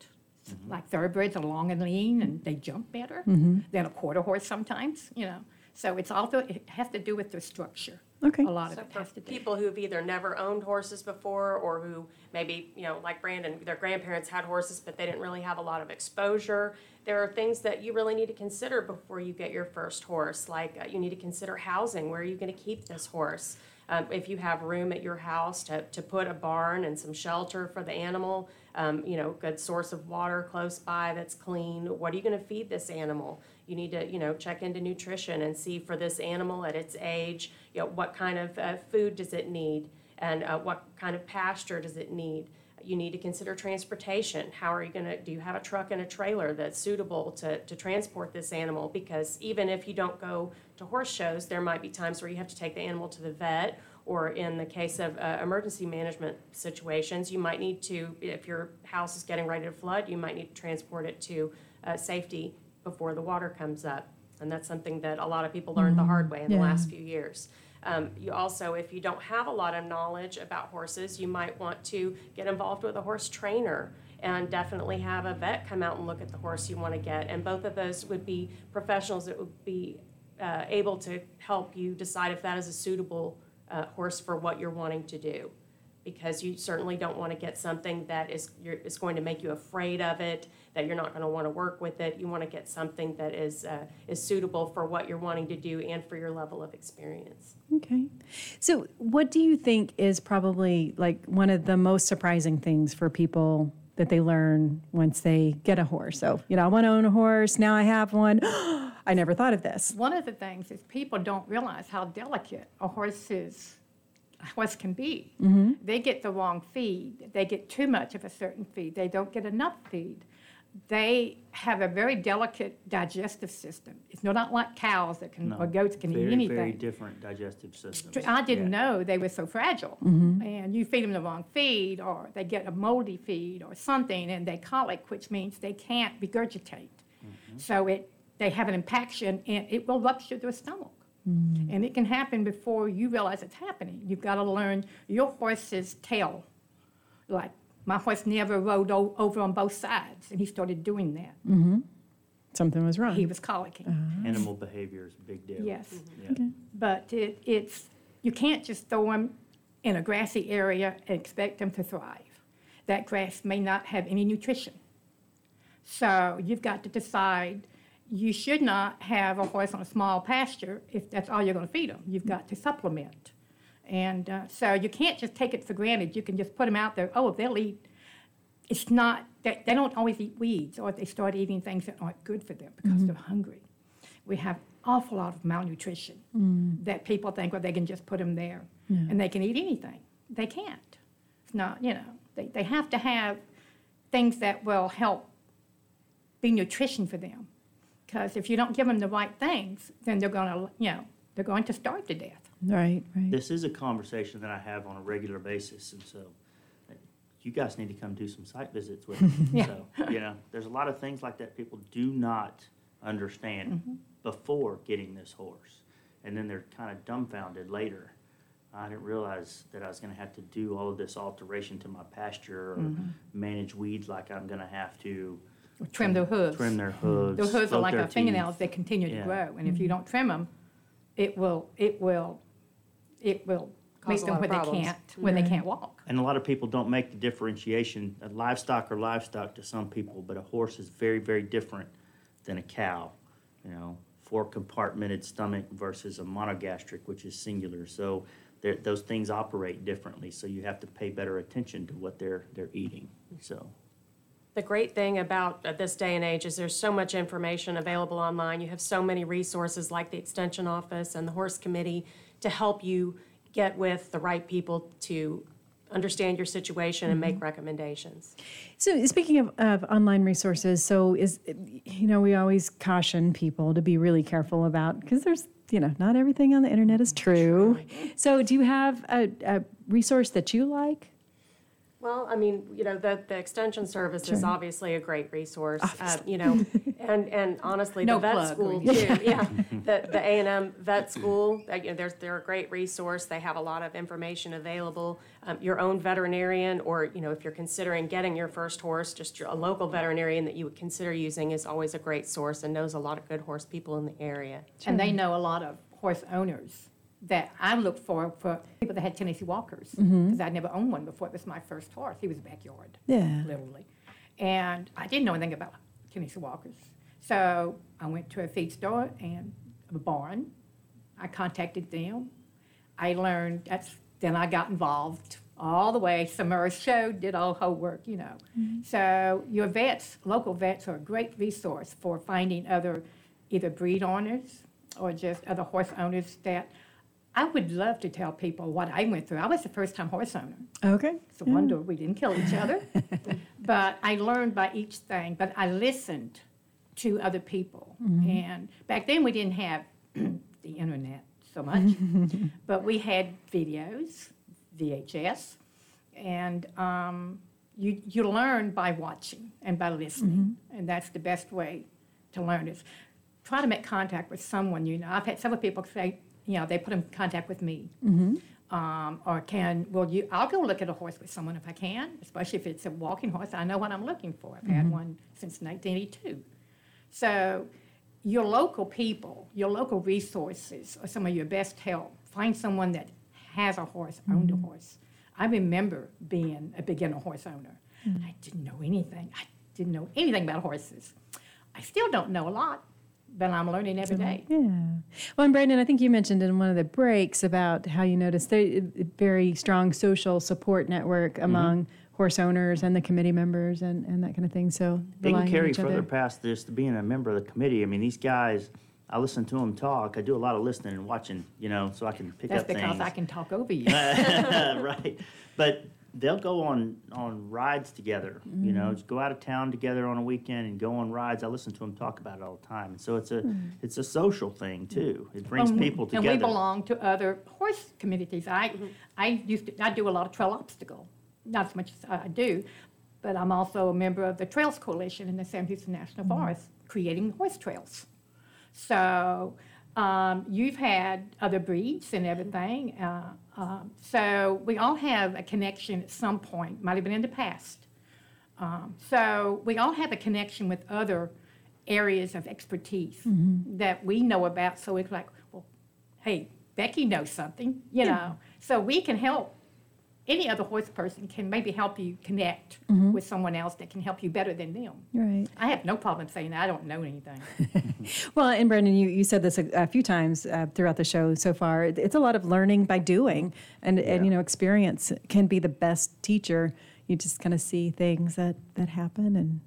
Like thoroughbreds are long and lean and they jump better than a quarter horse sometimes, you know. So it's also, it has to do with their structure. Okay. A lot of So it for has to do. people who've either never owned horses before or who maybe, you know, like Brandon, their grandparents had horses, but they didn't really have a lot of exposure, there are things that you really need to consider before you get your first horse. Like uh, you need to consider housing. Where are you going to keep this horse? Um, if you have room at your house to, to put a barn and some shelter for the animal, um, you know, good source of water close by that's clean. What are you going to feed this animal? You need to, you know, check into nutrition and see for this animal at its age, you know, what kind of uh, food does it need and uh, what kind of pasture does it need. You need to consider transportation. How are you going to, do you have a truck and a trailer that's suitable to, to transport this animal? Because even if you don't go to horse shows, there might be times where you have to take the animal to the vet or in the case of uh, emergency management situations, you might need to, if your house is getting ready to flood, you might need to transport it to uh, safety before the water comes up. And that's something that a lot of people learned the hard way in the last few years. Um, you also, if you don't have a lot of knowledge about horses, you might want to get involved with a horse trainer and definitely have a vet come out and look at the horse you want to get. And both of those would be professionals that would be uh, able to help you decide if that is a suitable uh, horse for what you're wanting to do. Because you certainly don't want to get something that is, is going to make you afraid of it, that you're not going to want to work with it. You want to get something that is, uh, is suitable for what you're wanting to do and for your level of experience. Okay. So, what do you think is probably like one of the most surprising things for people that they learn once they get a horse? So, you know, I want to own a horse. Now I have one. I never thought of this. One of the things is people don't realize how delicate a horse is, a horse can be. They get the wrong feed. They get too much of a certain feed. They don't get enough feed. They have a very delicate digestive system. It's not like cows that can, or goats can very, eat anything. Very different digestive systems. I didn't Yeah. know they were so fragile. Mm-hmm. And you feed them the wrong feed, or they get a moldy feed or something, and they colic, which means they can't regurgitate. Mm-hmm. So it, they have an impaction, and it will rupture their stomach. Mm. And it can happen before you realize it's happening. You've got to learn your horse's tail. Like my horse never rode o- over on both sides, and he started doing that. Mm-hmm. Something was wrong. He was colicking. Uh-huh. Animal behavior is a big deal. Yes. Yeah. But it, it's, you can't just throw them in a grassy area and expect them to thrive. That grass may not have any nutrition. So you've got to decide, you should not have a horse on a small pasture if that's all you're going to feed them. You've mm-hmm. got to supplement. And uh, so you can't just take it for granted. You can just put them out there, oh, they'll eat. It's not, they, they don't always eat weeds, or they start eating things that aren't good for them because they're hungry. We have awful lot of malnutrition that people think, well, they can just put them there and they can eat anything. They can't. It's not, you know, they, they have to have things that will help be nutrition for them. Because if you don't give them the right things, then they're going to, you know, they're going to starve to death. Right, right. This is a conversation that I have on a regular basis, and so uh, you guys need to come do some site visits with me. So, you know, there's a lot of things like that people do not understand mm-hmm. before getting this horse. And then they're kind of dumbfounded later. I didn't realize that I was gonna have to do all of this alteration to my pasture or mm-hmm. manage weeds like I'm gonna have to. Trim their hooves. Trim their mm-hmm. hooves. Those hooves are like their our fingernails, they continue to Yeah. grow, and if you don't trim them, it will, it will, it will make Cause a them lot where of they problems. can't, when they can't walk. And a lot of people don't make the differentiation, a livestock or livestock to some people, but a horse is very, very different than a cow. You know, four compartmented stomach versus a monogastric, which is singular. So those things operate differently, so you have to pay better attention to what they're, they're eating, so. The great thing about uh, this day and age is there's so much information available online. You have so many resources like the Extension Office and the Horse Committee to help you get with the right people to understand your situation and make recommendations. So speaking of, of online resources, so is you know we always caution people to be really careful about because there's you know not everything on the internet is true. So do you have a, a resource that you like? Well, I mean, you know, the, the extension service is obviously a great resource, uh, you know, and, and honestly, the vet plug, school too, yeah. The, the A and M vet school, uh, you know, there's, they're a great resource, they have a lot of information available. Um, your own veterinarian, or, you know, if you're considering getting your first horse, just your, a local veterinarian that you would consider using is always a great source and knows a lot of good horse people in the area. And they know a lot of horse owners that I looked for, for people that had Tennessee Walkers. Mm-hmm. Because I'd never owned one before. It was my first horse. He was a backyard, Yeah. literally. And I didn't know anything about Tennessee Walkers. So I went to a feed store and a barn. I contacted them. I learned, that's, then I got involved all the way. Samara showed, did all whole work, you know. Mm-hmm. So your vets, local vets are a great resource for finding other, either breed owners or just other horse owners that, I would love to tell people what I went through. I was the first time horse owner. Okay. It's a wonder mm. we didn't kill each other. but I learned by each thing, but I listened to other people. Mm-hmm. And back then we didn't have the internet so much, but we had videos, VHS, and um, you, you learn by watching and by listening. Mm-hmm. And that's the best way to learn is try to make contact with someone you know. I've had several people say, you know, they put them in contact with me. Mm-hmm. Um, or can, well, you, I'll go look at a horse with someone if I can, especially if it's a walking horse. I know what I'm looking for. I've had mm-hmm. one since 1982. So your local people, your local resources are some of your best help. Find someone that has a horse, owned a mm-hmm. horse. I remember being a beginner horse owner. Mm. I didn't know anything. I didn't know anything about horses. I still don't know a lot, but I'm learning every day. Yeah. Well, and Brandon, I think you mentioned in one of the breaks about how you noticed a very strong social support network mm-hmm. among horse owners and the committee members and, and that kind of thing. So They can carry further other. past this to being a member of the committee. I mean, these guys, I listen to them talk. I do a lot of listening and watching, you know, so I can pick That's up because things. I can talk over you. right. But they'll go on on rides together. You Mm. know, just go out of town together on a weekend and go on rides. I listen to them talk about it all the time. So it's a it's a social thing too. It brings Um, people together. And we belong to other horse communities. I, I used to, I do a lot of trail obstacle, not as much as I do, but I'm also a member of the Trails Coalition in the Sam Houston National Forest, creating horse trails. So um, you've had other breeds and everything. Uh, um, so we all have a connection at some point, might have been in the past. Um, so we all have a connection with other areas of expertise that we know about. So it's like, well, hey, Becky knows something, you know. So we can help. Any other horse person can maybe help you connect with someone else that can help you better than them. Right. I have no problem saying I don't know anything. Well, and Brandon, you, you said this a, a few times uh, throughout the show so far. It's a lot of learning by doing, and, and you know, experience can be the best teacher. You just kind of see things that, that happen, and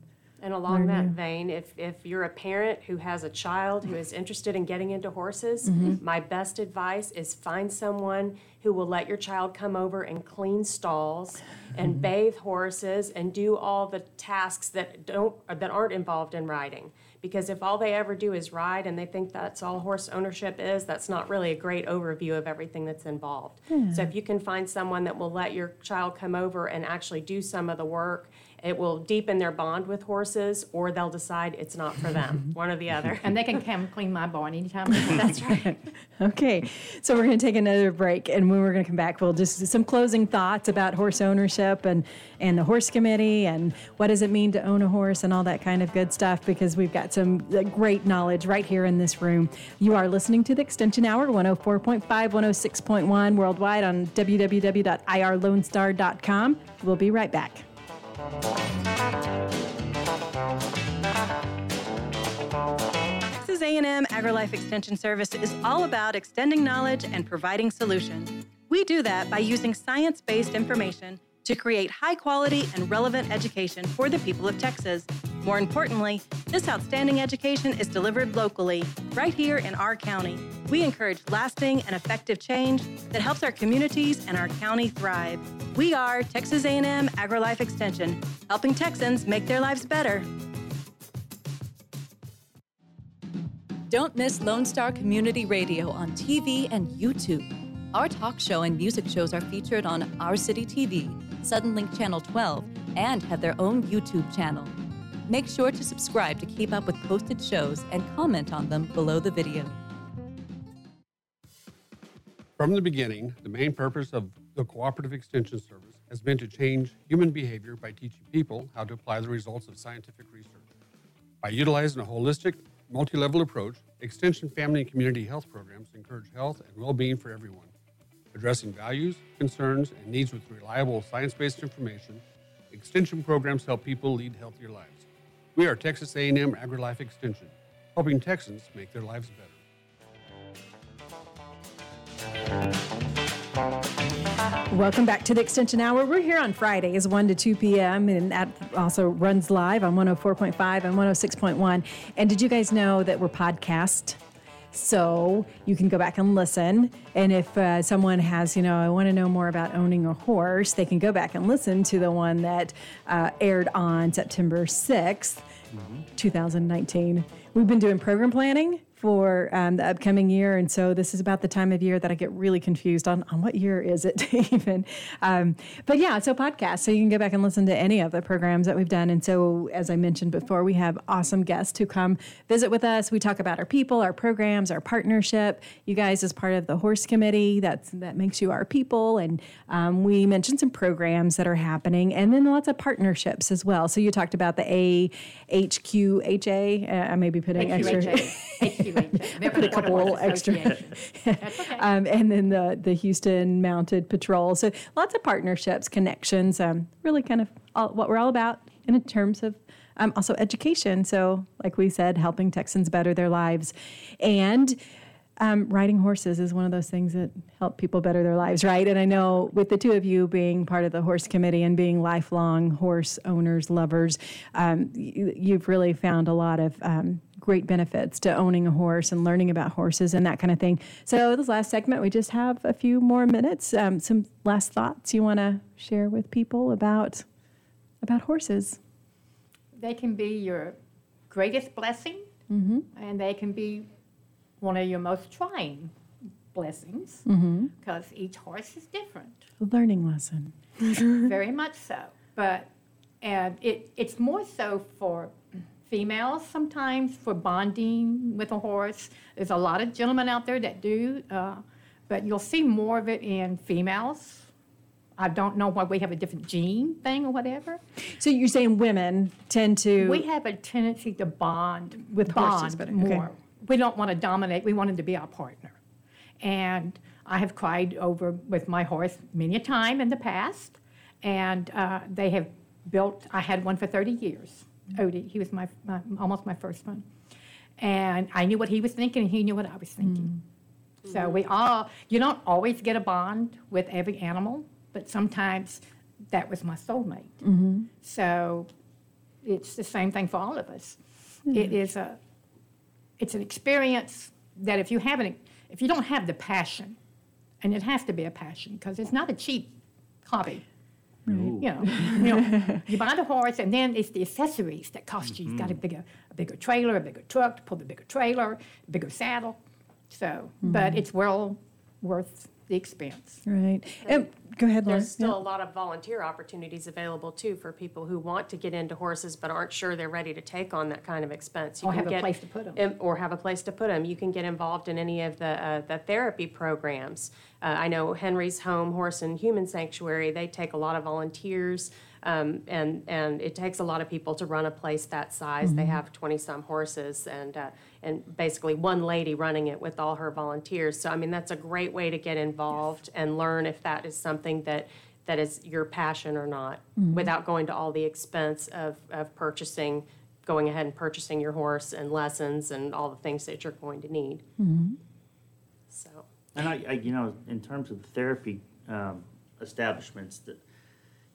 And along that vein, if, if you're a parent who has a child who is interested in getting into horses, Mm-hmm. my best advice is find someone who will let your child come over and clean stalls Mm-hmm. and bathe horses and do all the tasks that don't that aren't involved in riding. Because if all they ever do is ride and they think that's all horse ownership is, that's not really a great overview of everything that's involved. So if you can find someone that will let your child come over and actually do some of the work, it will deepen their bond with horses, or they'll decide it's not for them, one or the other. And they can come clean my barn anytime. That's right. Okay, so we're going to take another break, and when we're going to come back, we'll just some closing thoughts about horse ownership and and the horse committee and what does it mean to own a horse and all that kind of good stuff. Because we've got some uh, great knowledge right here in this room. You are listening to the Extension Hour, 104.5, 106.1 worldwide on www.irlonestar.com. We'll be right back. Texas A&M AgriLife Extension Service is all about extending knowledge and providing solutions. We do that by using science-based information to create high-quality and relevant education for the people of Texas. More importantly, this outstanding education is delivered locally, right here in our county. We encourage lasting and effective change that helps our communities and our county thrive. We are Texas A&M AgriLife Extension, helping Texans make their lives better. Don't miss Lone Star Community Radio on TV and YouTube. Our talk show and music shows are featured on Our City TV, Suddenlink Channel 12, and have their own YouTube channel. Make sure to subscribe to keep up with posted shows and comment on them below the video. From the beginning, the main purpose of the Cooperative Extension Service has been to change human behavior by teaching people how to apply the results of scientific research. By utilizing a holistic, multi level approach, Extension family and community health programs encourage health and well being for everyone. Addressing values, concerns, and needs with reliable science based information, Extension programs help people lead healthier lives. We are Texas A&M AgriLife Extension, helping Texans make their lives better. Welcome back to the Extension Hour. We're here on Fridays, 1 to 2 p.m., and that also runs live on 104.5 and 106.1. And did you guys know that we're podcast? So you can go back and listen. And if uh, someone has, you know, I want to know more about owning a horse, they can go back and listen to the one that uh, aired on September 6th, 2019. We've been doing program planning for um, the upcoming year. And so this is about the time of year that I get really confused on, on what year is it even. Um, but yeah, so podcast. So you can go back and listen to any of the programs that we've done. And so, as I mentioned before, we have awesome guests who come visit with us. We talk about our people, our programs, our partnership. You guys, as part of the horse committee, that's that makes you our people. And um, we mentioned some programs that are happening, and then lots of partnerships as well. So you talked about the AHQHA. Uh, I may be putting extra. I put a couple little extra. um, and then the the Houston Mounted Patrol. So lots of partnerships, connections. Um, really, kind of all, what we're all about in terms of um, also education. So, like we said, helping Texans better their lives, and. Um, riding horses is one of those things that help people better their lives, right? And I know with the two of you being part of the horse committee and being lifelong horse owners, lovers, um, you, you've really found a lot of um, great benefits to owning a horse and learning about horses and that kind of thing. So, this last segment, we just have a few more minutes. Um, some last thoughts you want to share with people about about horses? They can be your greatest blessing, Mm-hmm. and they can be one of your most trying blessings Mm-hmm. because each horse is different. Learning lesson. Very much so. But and it, it's more so for females sometimes for bonding with a horse. There's a lot of gentlemen out there that do, uh, but you'll see more of it in females. I don't know why we have a different gene thing or whatever. So you're saying women tend to We have a tendency to bond With bond horses better, more. okay. We don't want to dominate. We want him to be our partner. And I have cried over with my horse many a time in the past, and uh, they have built. I had one for 30 years. Odie, he was my, my almost my first one, and I knew what he was thinking, and he knew what I was thinking. So we all. You don't always get a bond with every animal, but sometimes that was my soulmate. Mm-hmm. So it's the same thing for all of us. It is a, it's an experience that if you haven't, if you don't have the passion, and it has to be a passion because it's not a cheap hobby. You know, you know, you buy the horse, and then it's the accessories that cost you. You've got a mm-hmm. bigger, a bigger trailer, a bigger truck to pull the bigger trailer, bigger saddle. So, but mm-hmm. it's well worth the expense. Right. And go ahead, Laura. There's still Yeah. a lot of volunteer opportunities available too for people who want to get into horses but aren't sure they're ready to take on that kind of expense. You Or can have a place to put 'em. em- Or have a place to put them. You can get involved in any of the, uh, the therapy programs. Uh, I know Henry's Home Horse and Human Sanctuary, they take a lot of volunteers. Um, and, and it takes a lot of people to run a place that size. They Mhm. have twenty-some horses and, uh, and basically one lady running it with all her volunteers. So, I mean, that's a great way to get involved and learn if that is something that, that is your passion or not, Mhm. without going to all the expense of, of purchasing, going ahead and purchasing your horse and lessons and all the things that you're going to need. Mhm. So, And I, I, you know, in terms of therapy um, establishments, that,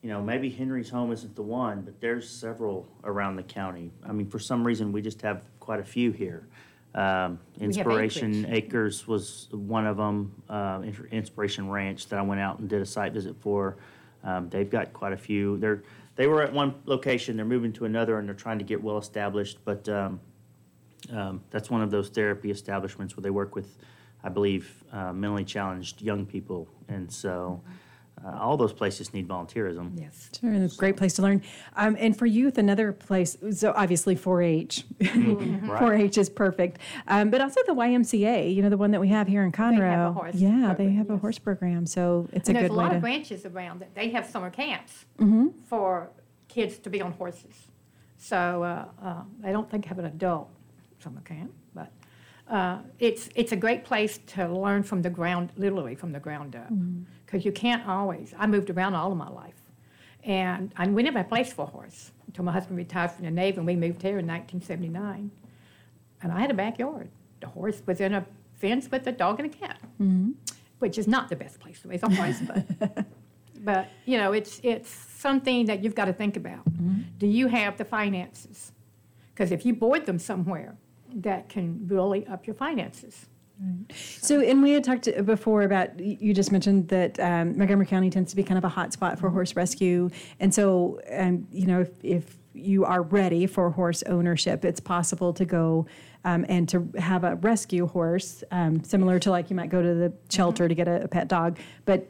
you know, maybe Henry's Home isn't the one, but there's several around the county. I mean, for some reason, we just have quite a few here. Um, Inspiration Acres was one of them. Uh, Inspiration Ranch that I went out and did a site visit for. Um, they've got quite a few. They're they were at one location. They're moving to another, and they're trying to get well established. But um, um, that's one of those therapy establishments where they work with, I believe, uh, mentally challenged young people, and so uh, all those places need volunteerism. Yes. Sure, it's a great place to learn. Um, and for youth, another place, so obviously 4 H. Mhm. Right. 4 H is perfect. Um, but also the YMCA, you know, the one that we have here in Conroe. horse yeah, they have a horse program. So it's and a there's good a way lot to. of branches around that they have summer camps Mhm. for kids to be on horses. So uh, uh, I don't think have an adult summer camp, but uh, it's it's a great place to learn from the ground, literally from the ground up, because you can't always. I moved around all of my life, and I, we never had a place for a horse until my husband retired from the Navy, and we moved here in 1979. And I had a backyard. The horse was in a fence with a dog and a cat Mhm. which is not the best place to raise a horse, but, but, you know, it's, it's something that you've got to think about. Do you have the finances? Because if you board them somewhere, that can really up your finances. So, and we had talked before about, you just mentioned that um, Montgomery County tends to be kind of a hot spot for horse rescue. And so, um, you know, if, if you are ready for horse ownership, it's possible to go um, and to have a rescue horse, um, similar to like you might go to the shelter to get a, a pet dog, but,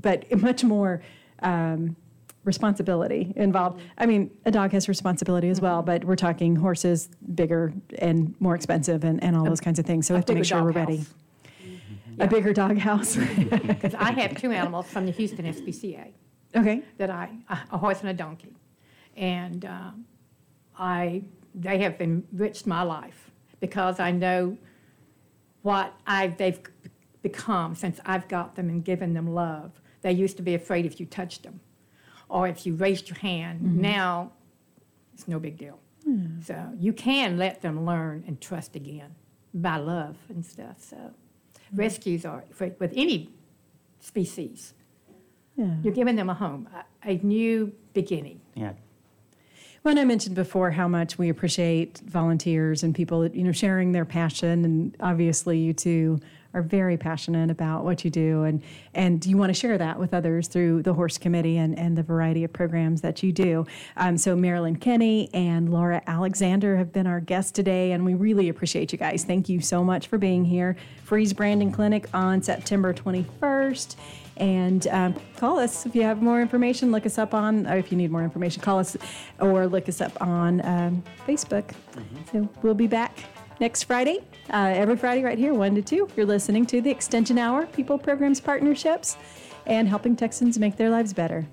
but much more. Um, responsibility involved. I mean, a dog has responsibility as well, but we're talking horses bigger and more expensive and, and all those kinds of things. So we have to make sure we're ready. doghouse. A bigger doghouse. Because I have two animals from the Houston SPCA. Okay. That I, a horse and a donkey. And um, I, they have enriched my life because I know what I, they've become since I've got them and given them love. They used to be afraid if you touched them or if you raised your hand. Mhm. Now, it's no big deal. Hmm. So you can let them learn and trust again by love and stuff. So rescues are for, with any species. Yeah. You're giving them a home, a, a new beginning. Yeah. When I mentioned before how much we appreciate volunteers and people, you know, sharing their passion, and obviously you two are very passionate about what you do, and and you want to share that with others through the Horse Committee and and the variety of programs that you do. Um, so Marilyn Kenny and Laura Alexander have been our guests today, and we really appreciate you guys. Thank you so much for being here. Freeze Branding Clinic on September 21st. And um, call us if you have more information. Look us up on, or if you need more information, call us or look us up on um, Facebook. So we'll be back next Friday, uh, every Friday right here, 1 to 2. You're listening to the Extension Hour, People, Programs, Partnerships, and helping Texans make their lives better.